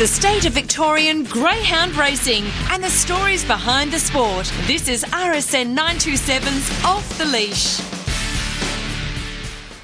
the state of Victorian greyhound racing and the stories behind the sport. This is RSN 927's Off the Leash.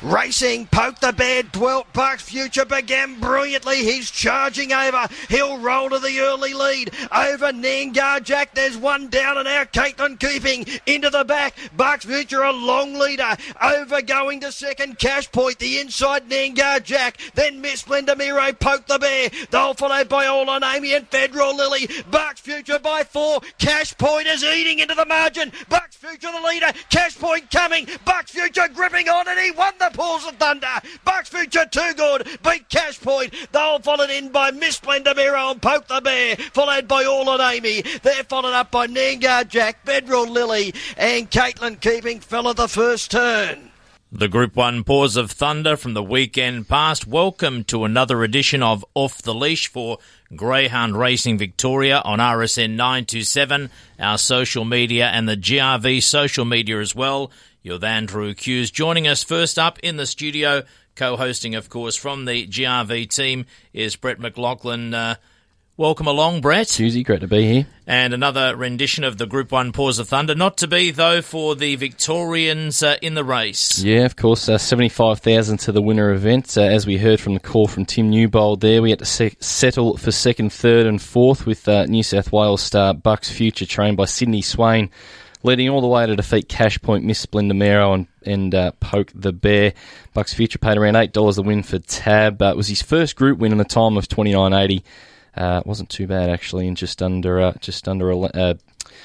Racing, poke the bear, dwelt Bucks future began brilliantly. He's charging over. He'll roll to the early lead over Nangar Jack. There's one down and out. Caitlin keeping into the back. Bucks future a long leader over going to second. Cash point the inside Nangar Jack. Then Miss Splendor Miro poke the bear. They'll followed by All on Amy and Federal Lily. Bucks future by four. Cash point is eating into the margin. Bucks future the leader. Cash point coming. Bucks future gripping on and he won the Paws of Thunder. Bucks Future too good. Beat Cash Point. They'll followed in by Miss Splendomiro and Poke the Bear. Followed by All on Amy. They're followed up by Nangar Jack, Bedroll Lily, and Caitlin Keeping fell at the first turn. The Group 1 Paws of Thunder from the weekend past. Welcome to another edition of Off the Leash for Greyhound Racing Victoria on RSN 927, our social media, and the GRV social media as well. You're Andrew Kuuse. Joining us first up in the studio, co-hosting, of course, from the GRV team is Brett McLaughlin. Uh, welcome along, Brett. Susie, great to be here. And another rendition of the Group 1 Paws of Thunder. Not to be, though, for the Victorians uh, in the race. Yeah, of course, uh, 75000 to the winner event. Uh, as we heard from the call from Tim Newbold there, we had to se- settle for second, third and fourth with uh, New South Wales star Bucks Future trained by Sydney Swain leading all the way to defeat Cash Point, Miss Splendomero, and, and uh, Poke the Bear. Bucks Future paid around $8 a win for Tab. Uh, it was his first group win in a time of 29.80. Uh, wasn't too bad actually, and just under uh, just under a, uh,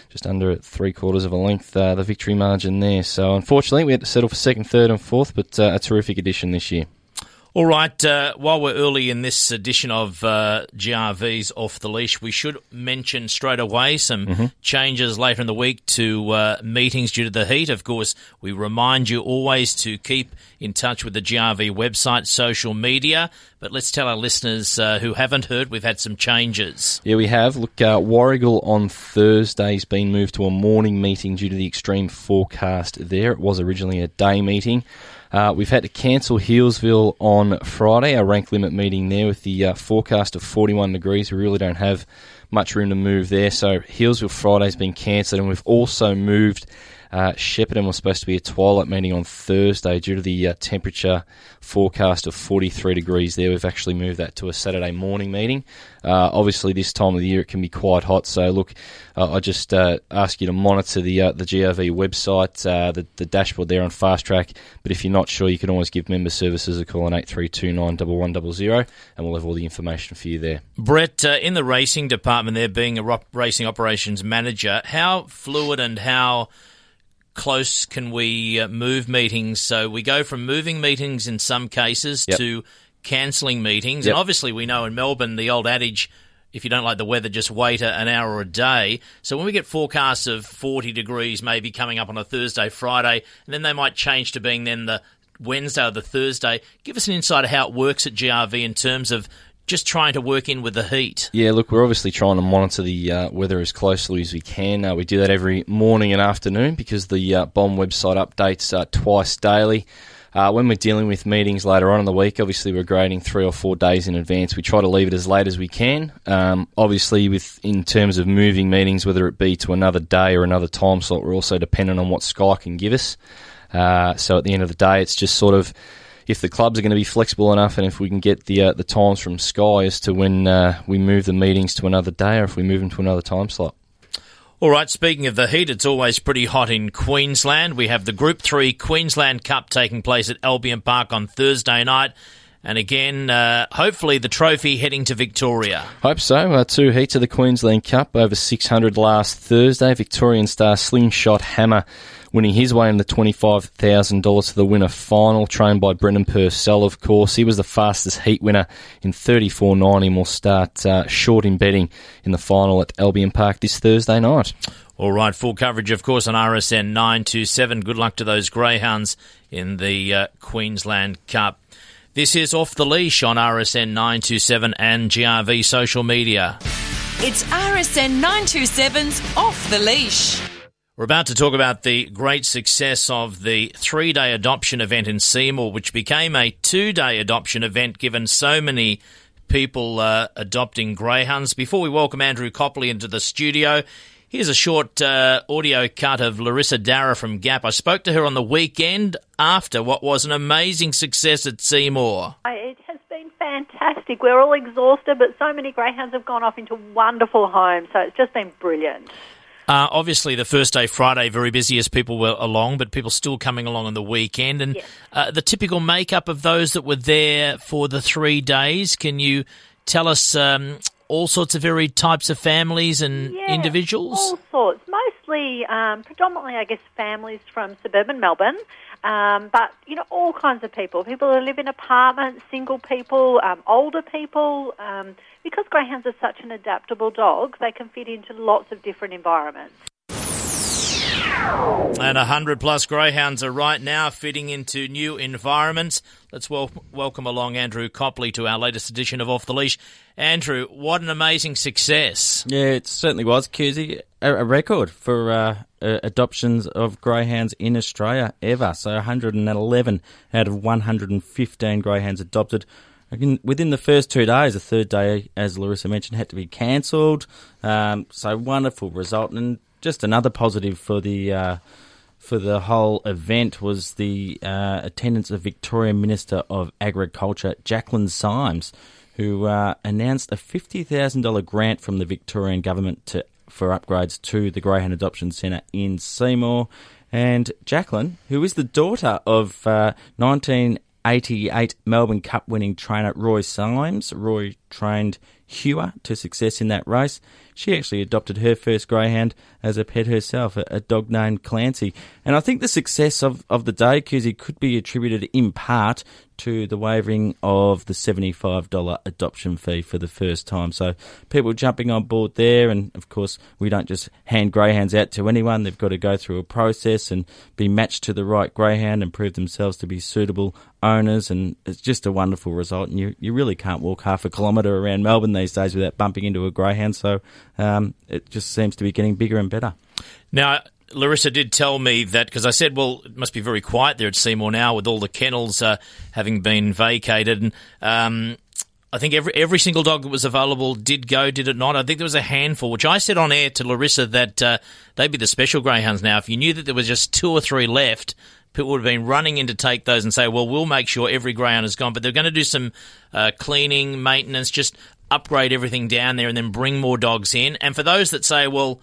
just under three quarters of a length uh, the victory margin there. So unfortunately, we had to settle for second, third, and fourth, but uh, a terrific addition this year. All right, uh, while we're early in this edition of uh, GRV's Off the Leash, we should mention straight away some mm-hmm. changes later in the week to uh, meetings due to the heat. Of course, we remind you always to keep in touch with the GRV website, social media. But let's tell our listeners uh, who haven't heard, we've had some changes. Yeah, we have. Look, uh, Warragul on Thursday's been moved to a morning meeting due to the extreme forecast there. It was originally a day meeting. Uh, we've had to cancel Healesville on Friday, our rank limit meeting there with the uh, forecast of 41 degrees. We really don't have much room to move there. So Healesville Friday's been cancelled, and we've also moved uh, Shepparton was supposed to be a twilight meeting on Thursday due to the uh, temperature forecast of 43 degrees there. We've actually moved that to a Saturday morning meeting. Uh, obviously, this time of the year it can be quite hot, so look, uh, I just uh, ask you to monitor the uh, the GRV website, the, the dashboard there on Fast Track. But if you're not sure, you can always give member services a call on 8329 and we'll have all the information for you there. Brett, in the racing department, there being a racing operations manager, how fluid and how close can we uh, move meetings? So we go from moving meetings in some cases yep. to cancelling meetings. Yep. And obviously, we know in Melbourne the old adage if you don't like the weather, just wait an hour or a day. So when we get forecasts of 40 degrees maybe coming up on a Thursday, Friday, and then they might change to being then the Wednesday or the Thursday, give us an insight of how it works at GRV in terms of just trying to work in with the heat. Yeah, look, we're obviously trying to monitor the uh, weather as closely as we can. Uh, we do that every morning and afternoon because the uh, BOM website updates uh, twice daily. Uh, when we're dealing with meetings later on in the week, obviously we're grading three or four days in advance. We try to leave it as late as we can. Um, obviously, with in terms of moving meetings, whether it be to another day or another time slot, we're also dependent on what Sky can give us. Uh, so at the end of the day, it's just sort of if the clubs are going to be flexible enough, and if we can get the uh, the times from Sky as to when uh, we move the meetings to another day, or if we move them to another time slot. All right, speaking of the heat, it's always pretty hot in Queensland. We have the Group 3 Queensland Cup taking place at Albion Park on Thursday night. And again, uh, hopefully the trophy heading to Victoria. Hope so. Uh, two heats of the Queensland Cup, over 600 last Thursday. Victorian star Slingshot Hammer winning his way in the $25,000 to the winner final, trained by Brendan Purcell, of course. He was the fastest heat winner in 34.90 will start uh, short in betting in the final at Albion Park this Thursday night. All right, full coverage, of course, on RSN 927. Good luck to those Greyhounds in the uh, Queensland Cup. This is Off the Leash on RSN 927 and GRV social media. It's RSN 927's Off the Leash. We're about to talk about the great success of the three day adoption event in Seymour, which became a two day adoption event given so many people uh, adopting greyhounds. Before we welcome Andrew Copley into the studio, here's a short uh, audio cut of Larissa Darrah from Gap. I spoke to her on the weekend after what was an amazing success at Seymour. It has been fantastic. We're all exhausted, but so many greyhounds have gone off into wonderful homes, so it's just been brilliant. Uh, obviously, the first day, Friday, very busy as people were along, but people still coming along on the weekend. And Yes. uh, the typical makeup of those that were there for the three days, can you tell us um, all sorts of varied types of families and Yeah, individuals? All sorts. Mostly, um, predominantly, I guess, families from suburban Melbourne. Um, but, you know, all kinds of people. People who live in apartments, single people, um, older people. Um, because greyhounds are such an adaptable dog, they can fit into lots of different environments. And 100 plus greyhounds are right now fitting into new environments. Let's wel- welcome along Andrew Copley to our latest edition of Off the Leash. Andrew, what an amazing success. Yeah, it certainly was. A, a record for uh, uh, adoptions of greyhounds in Australia ever. So 111 out of 115 greyhounds adopted. Within the first two days, the third day, as Larissa mentioned, had to be cancelled. Um, so wonderful result, and just another positive for the uh, for the whole event was the uh, attendance of Victorian Minister of Agriculture Jaclyn Symes, who uh, announced a fifty thousand dollar grant from the Victorian government to for upgrades to the Greyhound Adoption Centre in Seymour. And Jaclyn, who is the daughter of uh, 1988 Melbourne Cup winning trainer Roy Symes, Roy trained Hewer to success in that race. She actually adopted her first greyhound as a pet herself, a, a dog named Clancy. And I think the success of, of the day, Cusie, could be attributed in part to the waiving of the $75 adoption fee for the first time. So people jumping on board there, and of course, we don't just hand greyhounds out to anyone. They've got to go through a process and be matched to the right greyhound and prove themselves to be suitable owners. And it's just a wonderful result. And you, you really can't walk half a kilometre around Melbourne these days without bumping into a greyhound. So um, it just seems to be getting bigger and better. Now, Larissa did tell me that because I said, well, it must be very quiet there at Seymour now with all the kennels uh, having been vacated. And um, I think every every single dog that was available did go, did it not? I think there was a handful, which I said on air to Larissa that uh, they'd be the special greyhounds now. If you knew that there was just two or three left, people would have been running in to take those and say, well, we'll make sure every greyhound is gone. But they're going to do some uh, cleaning, maintenance, just upgrade everything down there and then bring more dogs in. And for those that say, well,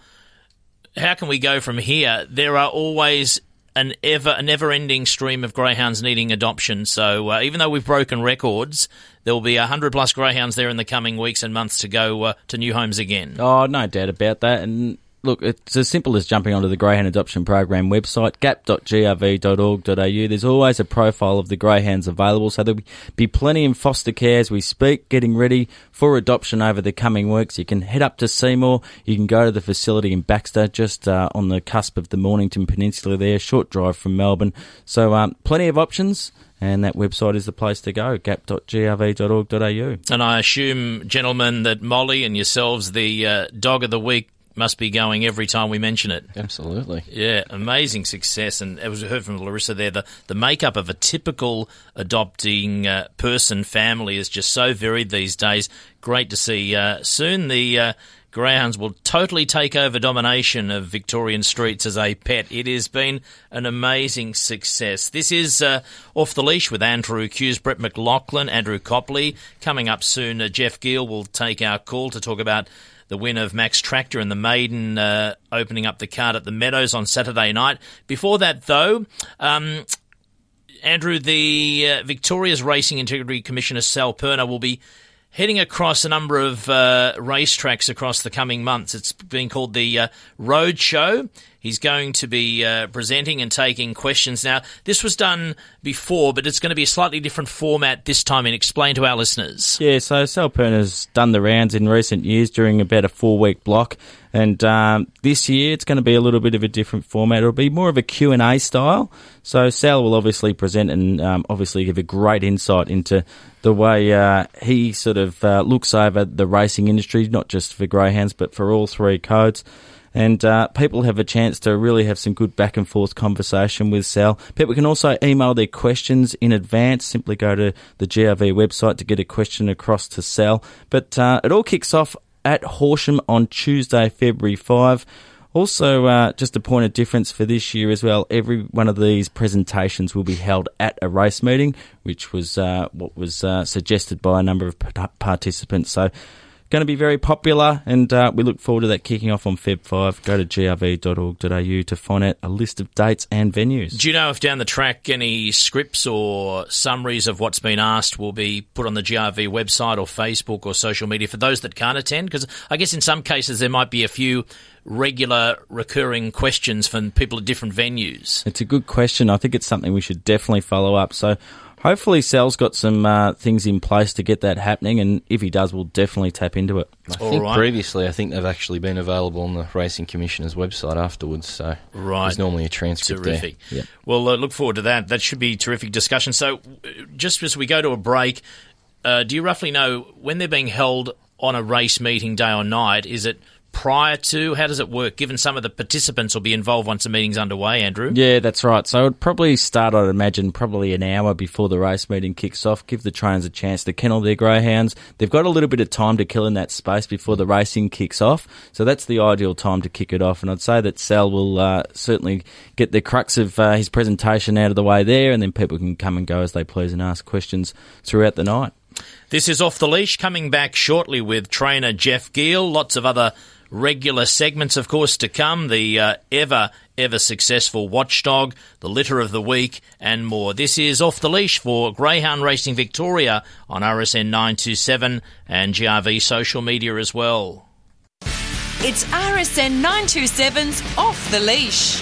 how can we go from here? There are always an ever a never ending stream of greyhounds needing adoption. So uh, even though we've broken records, there will be hundred plus greyhounds there in the coming weeks and months to go uh, to new homes again. Oh, no doubt about that. And look, it's as simple as jumping onto the Greyhound Adoption Program website, gap.grv.org.au. There's always a profile of the greyhounds available, so there'll be plenty in foster care as we speak, getting ready for adoption over the coming weeks. You can head up to Seymour, you can go to the facility in Baxter, just uh, on the cusp of the Mornington Peninsula there, short drive from Melbourne. So um, plenty of options. And that website is the place to go, gap.grv.org.au. And I assume, gentlemen, that Molly and yourselves, the uh, dog of the week, must be going every time we mention it. Absolutely. Yeah, amazing success, and as we heard from Larissa there, the, the makeup of a typical adopting uh, person family is just so varied these days. Great to see. Uh, soon the uh, greyhounds will totally take over domination of Victorian streets as a pet. It has been an amazing success. This is uh, off the leash with Andrew Kuuse, Brett McLaughlin, Andrew Copley. Coming up soon, uh, Jeff Geall will take our call to talk about the win of Max Tractor and the maiden uh, opening up the card at the Meadows on Saturday night. Before that, though, um, Andrew, the uh, Victoria's Racing Integrity Commissioner Sal Perna will be heading across a number of uh, racetracks across the coming months. It's being called the uh, Road Show. He's going to be uh, presenting and taking questions. Now, this was done before, but it's going to be a slightly different format this time. And explain to our listeners. Yeah, so Sal Perna's done the rounds in recent years during about a four week block, and um, this year it's going to be a little bit of a different format. It'll be more of a Q and A style. So Sal will obviously present and um, obviously give a great insight into the way uh, he sort of uh, looks over the racing industry, not just for greyhounds but for all three codes. and uh, people have a chance to really have some good back and forth conversation with Sal. People can also email their questions in advance. Simply go to the GRV website to get a question across to Sal. But uh, it all kicks off at Horsham on Tuesday, February 5. Also, uh, just a point of difference for this year as well, every one of these presentations will be held at a race meeting, which was uh, what was uh, suggested by a number of participants. So, going to be very popular, and uh, we look forward to that kicking off on Feb 5. Go to grv.org.au to find out a list of dates and venues. Do you know if down the track any scripts or summaries of what's been asked will be put on the GRV website or Facebook or social media for those that can't attend? Because I guess in some cases there might be a few regular recurring questions from people at different venues? It's a good question. I think it's something we should definitely follow up. So hopefully Sal's got some uh, things in place to get that happening, and if he does, we'll definitely tap into it. I think right. previously, I think they've actually been available on the Racing Commissioner's website afterwards. So right. there's normally a transcript terrific. there. Well, uh, look forward to that. That should be terrific discussion. So, uh, just as we go to a break, uh, do you roughly know when they're being held on a race meeting day or night? Is it prior to? How does it work, given some of the participants will be involved once the meeting's underway, Andrew? Yeah, that's right. So it would probably start, I'd imagine, probably an hour before the race meeting kicks off, give the trainers a chance to kennel their greyhounds. They've got a little bit of time to kill in that space before the racing kicks off, so that's the ideal time to kick it off. And I'd say that Sal will uh, certainly get the crux of uh, his presentation out of the way there, and then people can come and go as they please and ask questions throughout the night. This is Off the Leash, coming back shortly with trainer Jeff Geall. Lots of other regular segments, of course, to come. The uh, ever, ever successful Watchdog, the Litter of the Week, and more. This is Off the Leash for Greyhound Racing Victoria on RSN 927 and GRV social media as well. It's RSN 927's Off the Leash.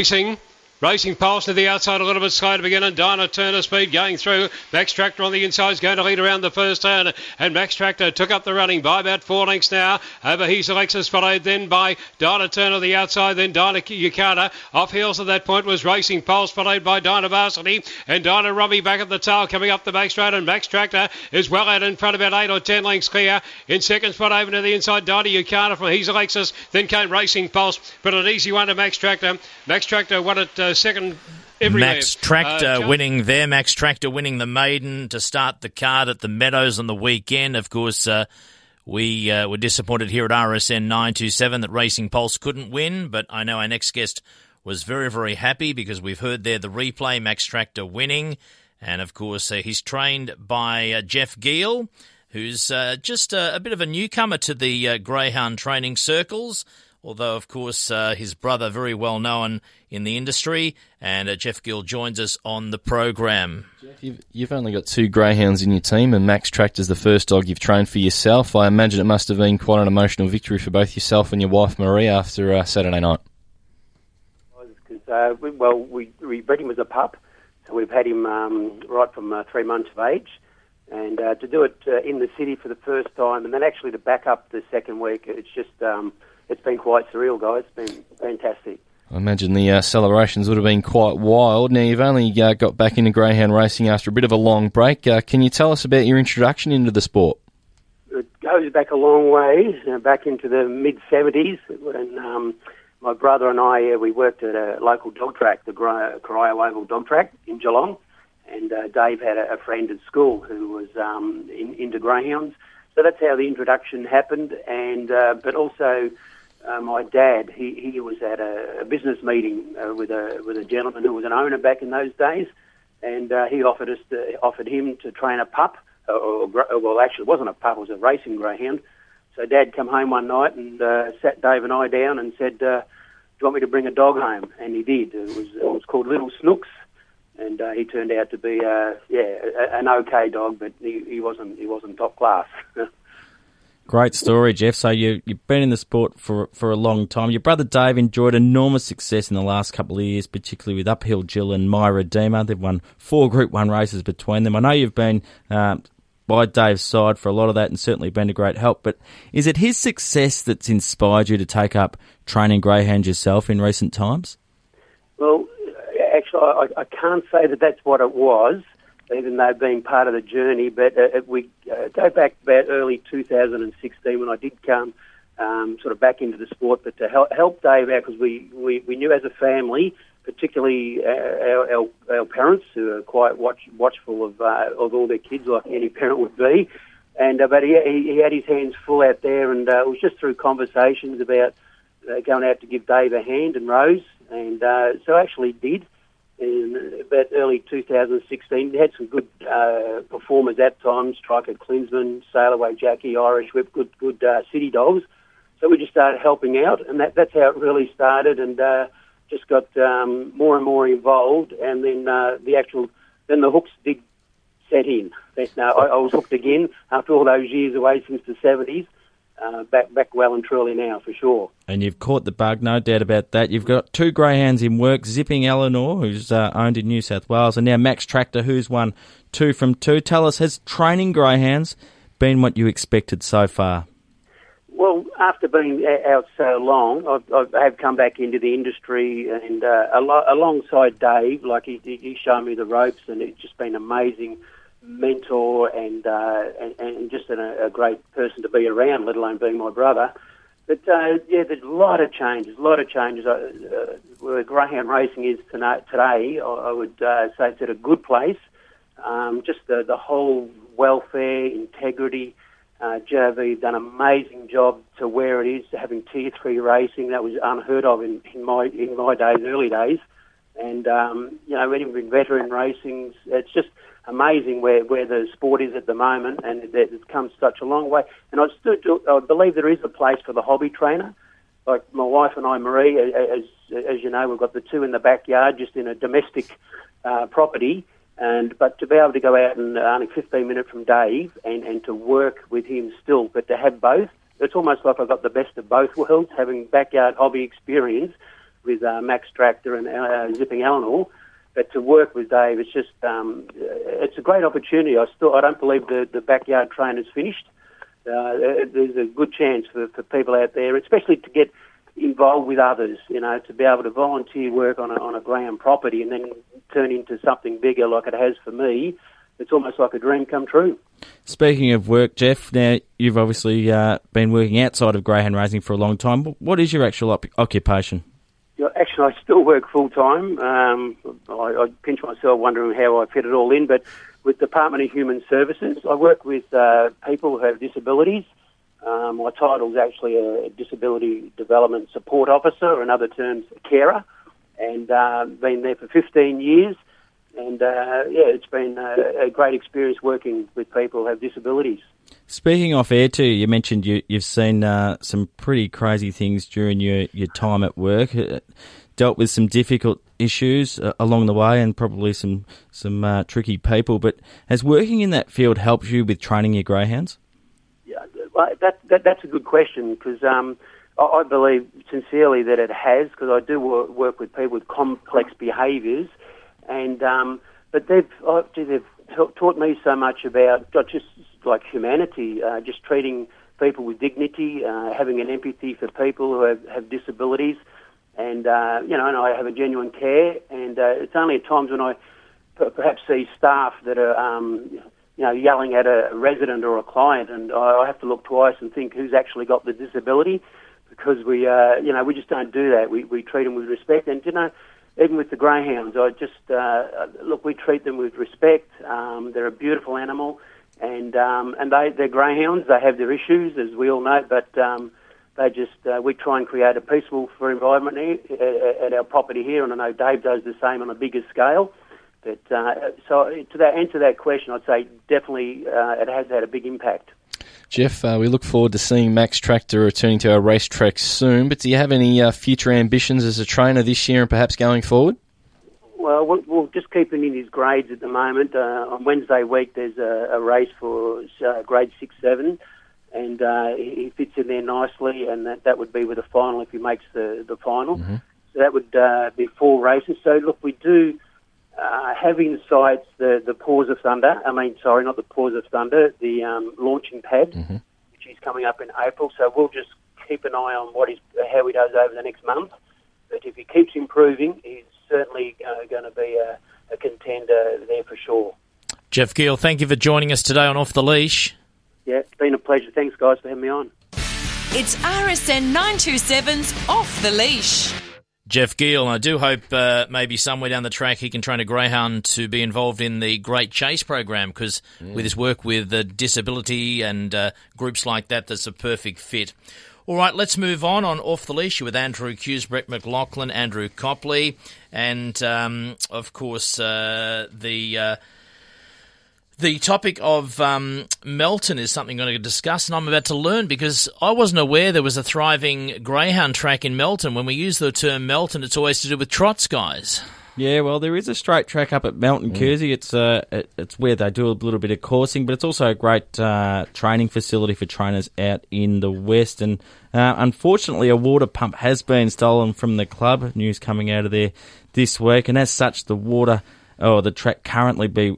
Racing. Racing past to the outside a little bit slow to begin, and Dinah Turner speed going through. Max Tractor on the inside is going to lead around the first turn, and Max Tractor took up the running by about four lengths now. Over he's Alexis, followed then by Dinah Turner the outside, then Dinah Yukata. Off heels at that point was Racing Pulse, followed by Dinah Varsity, and Dinah Robbie back at the tail coming up the back straight, and Max Tractor is well out in front, about eight or ten lengths clear. In second spot over to the inside, Dinah Yukata from he's Alexis, then came Racing Pulse, but an easy one to Max Tractor. Max Tractor won it. Uh, second Max Tractor uh, winning there. Max Tractor winning the maiden to start the card at the Meadows on the weekend. Of course, uh, we uh, were disappointed here at RSN 927 that Racing Pulse couldn't win, but I know our next guest was very, very happy because we've heard there the replay, Max Tractor winning. And of course, uh, he's trained by uh, Jeff Geall, who's uh, just a, a, bit of a newcomer to the Greyhound training circles although, of course, uh, his brother very well known in the industry. And uh, Jeff Geall joins us on the program. Jeff, you've, you've, only got two greyhounds in your team, and Max Tractor's the first dog you've trained for yourself. I imagine it must have been quite an emotional victory for both yourself and your wife Marie after uh, Saturday night. Uh, we, well, we, we bred him as a pup, so we've had him um, right from uh, three months of age. And uh, to do it uh, in the city for the first time, and then actually to back up the second week, it's just um, it's been quite surreal, guys. It's been fantastic. I imagine the uh, celebrations would have been quite wild. Now, you've only uh, got back into greyhound racing after a bit of a long break. Uh, can you tell us about your introduction into the sport? It goes back a long way, uh, back into the mid 70s when um, my brother and I uh, we worked at a local dog track, the Corio Oval Dog Track in Geelong. And uh, Dave had a, a, friend at school who was um, in, into greyhounds. So that's how the introduction happened. And but also uh, my dad, he, he was at a, a business meeting uh, with a with a gentleman who was an owner back in those days, and uh, he offered us to, offered him to train a pup, or, or well, actually, it wasn't a pup; it was a racing greyhound. So Dad came home one night and uh, sat Dave and I down and said, uh, "Do you want me to bring a dog home?" And he did. It was it was called Little Snooks, and uh, he turned out to be uh, yeah an okay dog, but he, he wasn't he wasn't top class. Great story, Jeff. So you you've been in the sport for for a long time. Your brother Dave enjoyed enormous success in the last couple of years, particularly with Uphill Jill and My Redeemer. They've won four Group One races between them. I know you've been uh, by Dave's side for a lot of that, and certainly been a great help. But is it his success that's inspired you to take up training greyhounds yourself in recent times? Well, I, I can't say that that's what it was even though being part of the journey. But uh, we uh, go back about early 2016 when I did come um, sort of back into the sport, but to help, help Dave out because we, we, we knew as a family, particularly our, our, our parents who are quite watch, watchful of, uh, of all their kids like any parent would be. And uh, but he, he had his hands full out there, and uh, it was just through conversations about uh, going out to give Dave a hand and Rose, and uh, so actually did. In about early 2016, we had some good uh, performers at times: Striker Klinsman, Sailaway Jackie, Irish Whip, good good uh, city dogs. So we just started helping out, and that, that's how it really started, and uh, just got um, more and more involved. And then uh, the actual, then the hooks did set in. Now I, I was hooked again after all those years away since the 70s. Uh, back back well and truly now for sure. And you've caught the bug, no doubt about that. You've got two greyhounds in work: Zipping Eleanor, who's uh, owned in New South Wales, and now Max Tractor, who's won two from two. Tell us, has training greyhounds been what you expected so far? Well, after being out so long, I've, I've come back into the industry, and uh, alongside Dave, like he, he showed me the ropes, and it's just been amazing mentor and uh, and, and just a, a great person to be around, let alone being my brother. But uh, yeah, there's a lot of changes, a lot of changes. Uh, where greyhound racing is tonight, today, I, I would uh, say it's at a good place. Um, just the, the whole welfare, integrity. Uh, JV done an amazing job to where it is, having tier three racing. That was unheard of in, in my in my days, early days. And um, you know, even in veteran racing, it's just amazing where, where the sport is at the moment, and it's come such a long way. And I still do, I believe there is a place for the hobby trainer. Like my wife and I, Marie, as as you know, we've got the two in the backyard, just in a domestic uh, property. And but to be able to go out and uh, only 15 minutes from Dave and, and to work with him still, but to have both, it's almost like I've got the best of both worlds, having backyard hobby experience with uh, Max Tractor and uh, Zipping Eleanor, but to work with Dave, it's just um, it's a great opportunity. I still I don't believe the, the backyard train is finished. Uh, there's a good chance for, for people out there, especially to get involved with others. You know, to be able to volunteer work on a, on a greyhound property and then turn into something bigger, like it has for me. It's almost like a dream come true. Speaking of work, Jeff, now you've obviously uh, been working outside of greyhound racing for a long time. What is your actual op- occupation? Actually, I still work full time. Um, I, I, pinch myself wondering how I fit it all in, but with Department of Human Services, I work with uh, people who have disabilities. Um, my title is actually a Disability Development Support Officer, in other terms, a carer, and uh, been there for 15 years. And uh, yeah, it's been a, a great experience working with people who have disabilities. Speaking off air too, you mentioned you, you've seen uh, some pretty crazy things during your, your time at work. Uh, dealt with some difficult issues uh, along the way, and probably some some uh, tricky people. But has working in that field helped you with training your greyhounds? Yeah, that, that that's a good question because um, I, I, believe sincerely that it has because I do work, work, with people with complex behaviours, and um, but they've oh, they've taught me so much about just like humanity, uh, just treating people with dignity, uh, having an empathy for people who have, have disabilities, and uh, you know, and I have a genuine care. And uh, it's only at times when I p- perhaps see staff that are, um, you know, yelling at a resident or a client, and I, have to look twice and think who's actually got the disability, because we, uh, you know, we just don't do that. We we treat them with respect, and you know. Even with the greyhounds, I just uh, look. We treat them with respect. Um, they're a beautiful animal and um, and they they're greyhounds. They have their issues, as we all know, but um, they just uh, we try and create a peaceful for environment here, uh, at our property here, and I know Dave does the same on a bigger scale. But uh, so to that answer that question, I'd say definitely uh, it has had a big impact. Jeff, uh, we look forward to seeing Max Tractor returning to our racetracks soon. But do you have any uh, future ambitions as a trainer this year and perhaps going forward? Well, we'll just keep him in his grades at the moment. Uh, on Wednesday week, there's a, a race for uh, grade six, seven, and uh, he fits in there nicely. And that, that would be with a final if he makes the the final. Mm-hmm. So that would uh, be four races. So look, we do uh, have in sights the the Paws of Thunder. I mean, sorry, not the Paws of Thunder, the um, launching pad, mm-hmm. which is coming up in April. So we'll just keep an eye on what he's how he does over the next month. But if he keeps improving, he's certainly uh, going to be a, a contender there for sure. Jeff Geall, thank you for joining us today on Off the Leash. Yeah, it's been a pleasure. Thanks, guys, for having me on. It's RSN 927's Off the Leash. Jeff Geall, I do hope uh, maybe somewhere down the track he can train a greyhound to be involved in the Great Chase program because with his work with uh, disability and uh, groups like that, that's a perfect fit. All right, let's move on on Off the Leash with Andrew Kuuse, Brett McLaughlin, Andrew Copley, and um, of course uh, the. Uh, the topic of um, Melton is something I'm going to discuss, and I'm about to learn because I wasn't aware there was a thriving greyhound track in Melton. When we use the term Melton, it's always to do with trots, guys. Yeah, well, there is a straight track up at Melton Kersey. It's uh, it- it's where they do a little bit of coursing, but it's also a great uh, training facility for trainers out in the west. And uh, unfortunately, a water pump has been stolen from the club. News coming out of there this week, and as such, the water or the track currently be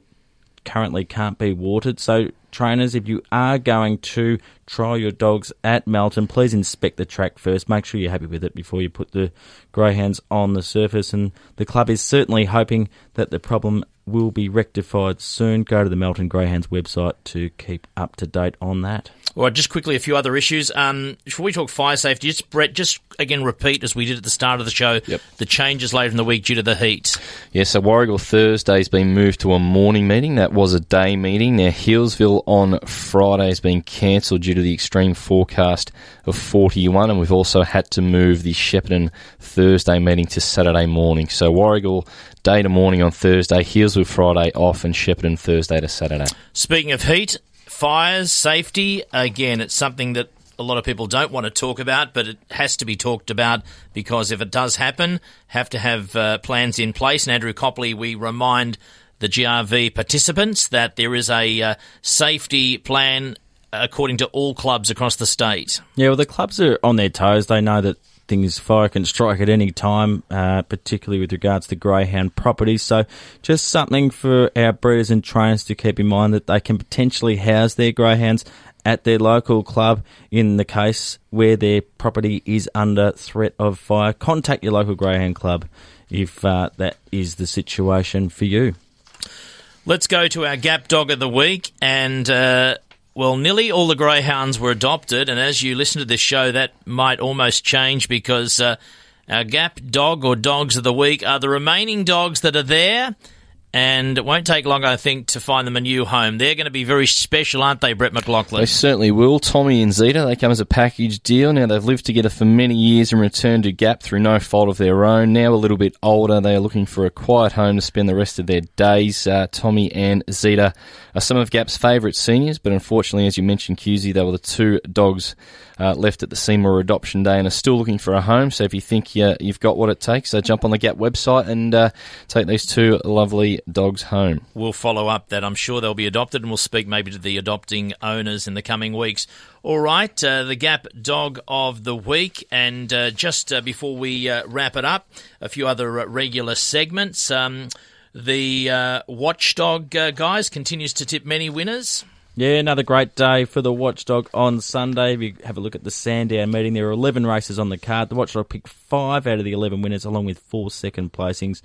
currently can't be watered. So, trainers, if you are going to try your dogs at Melton, please inspect the track first. Make sure you're happy with it before you put the greyhounds on the surface. And the club is certainly hoping that the problem will be rectified soon. Go to the Melton Greyhounds website to keep up to date on that. All right, just quickly, a few other issues. Um, before we talk fire safety, just Brett, just again repeat as we did at the start of the show. Yep. The changes later in the week due to the heat. Yeah, so Warragul Thursday's been moved to a morning meeting. That was a day meeting. Now, Healesville on Friday has been cancelled due to the extreme forecast of 41, and we've also had to move the Shepparton Thursday meeting to Saturday morning. So Warragul day to morning on Thursday, Healesville Friday off, and Shepparton Thursday to Saturday. Speaking of heat, fires, safety, again, it's something that a lot of people don't want to talk about, but it has to be talked about because if it does happen, have to have uh, plans in place. And Andrew Copley, we remind the GRV participants that there is a uh, safety plan according to all clubs across the state. Yeah, well, the clubs are on their toes. They know that things fire can strike at any time, uh, particularly with regards to greyhound properties. So, just something for our breeders and trainers to keep in mind that they can potentially house their greyhounds at their local club in the case where their property is under threat of fire. Contact your local greyhound club if uh, that is the situation for you. Let's go to our Gap Dog of the Week. And, uh, well, nearly all the greyhounds were adopted. And as you listen to this show, that might almost change because uh, our Gap Dog or Dogs of the Week are the remaining dogs that are there. And it won't take long, I think, to find them a new home. They're going to be very special, aren't they, Brett McLaughlin? They certainly will. Tommy and Zeta, they come as a package deal. Now, they've lived together for many years and returned to Gap through no fault of their own. Now, a little bit older, they are looking for a quiet home to spend the rest of their days. Uh, Tommy and Zeta are some of Gap's favourite seniors, but unfortunately, as you mentioned, Cusey, they were the two dogs uh, left at the Seymour Adoption Day and are still looking for a home. So if you think uh, you've got what it takes, uh, jump on the Gap website and uh, take these two lovely dogs home. We'll follow up that. I'm sure they'll be adopted, and we'll speak maybe to the adopting owners in the coming weeks. All right, uh, the Gap Dog of the Week. And uh, just uh, before we uh, wrap it up, a few other uh, regular segments. Um, the uh, Watchdog guys continues to tip many winners. Yeah, another great day for the Watchdog on Sunday. If you have a look at the Sandown meeting, there are 11 races on the card. The Watchdog picked five out of the 11 winners, along with four second placings.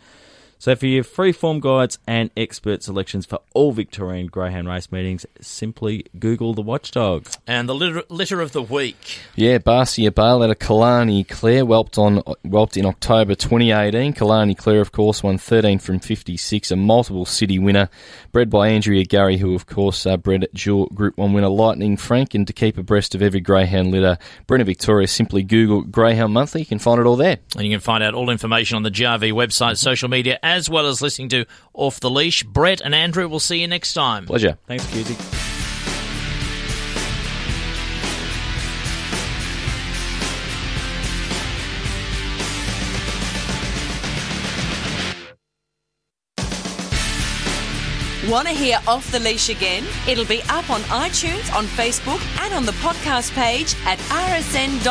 So for your free form guides and expert selections for all Victorian Greyhound race meetings, simply Google the Watchdog. And the litter, litter of the week. Yeah, Barcia Bale out of Kalani Clare whelped on whelped in October 2018. Kalani Clare, of course, won 13 from 56, a multiple city winner, bred by Andrea Gary, who of course uh, bred dual Group One winner Lightning Frank. And to keep abreast of every greyhound litter, Brenner Victoria, simply Google Greyhound Monthly. You can find it all there. And you can find out all information on the GRV website, social media, as well as listening to Off the Leash. Brett and Andrew, we'll see you next time. Pleasure. Thanks, Cusie. Want to hear Off the Leash again? It'll be up on iTunes, on Facebook, and on the podcast page at rsn.net.au.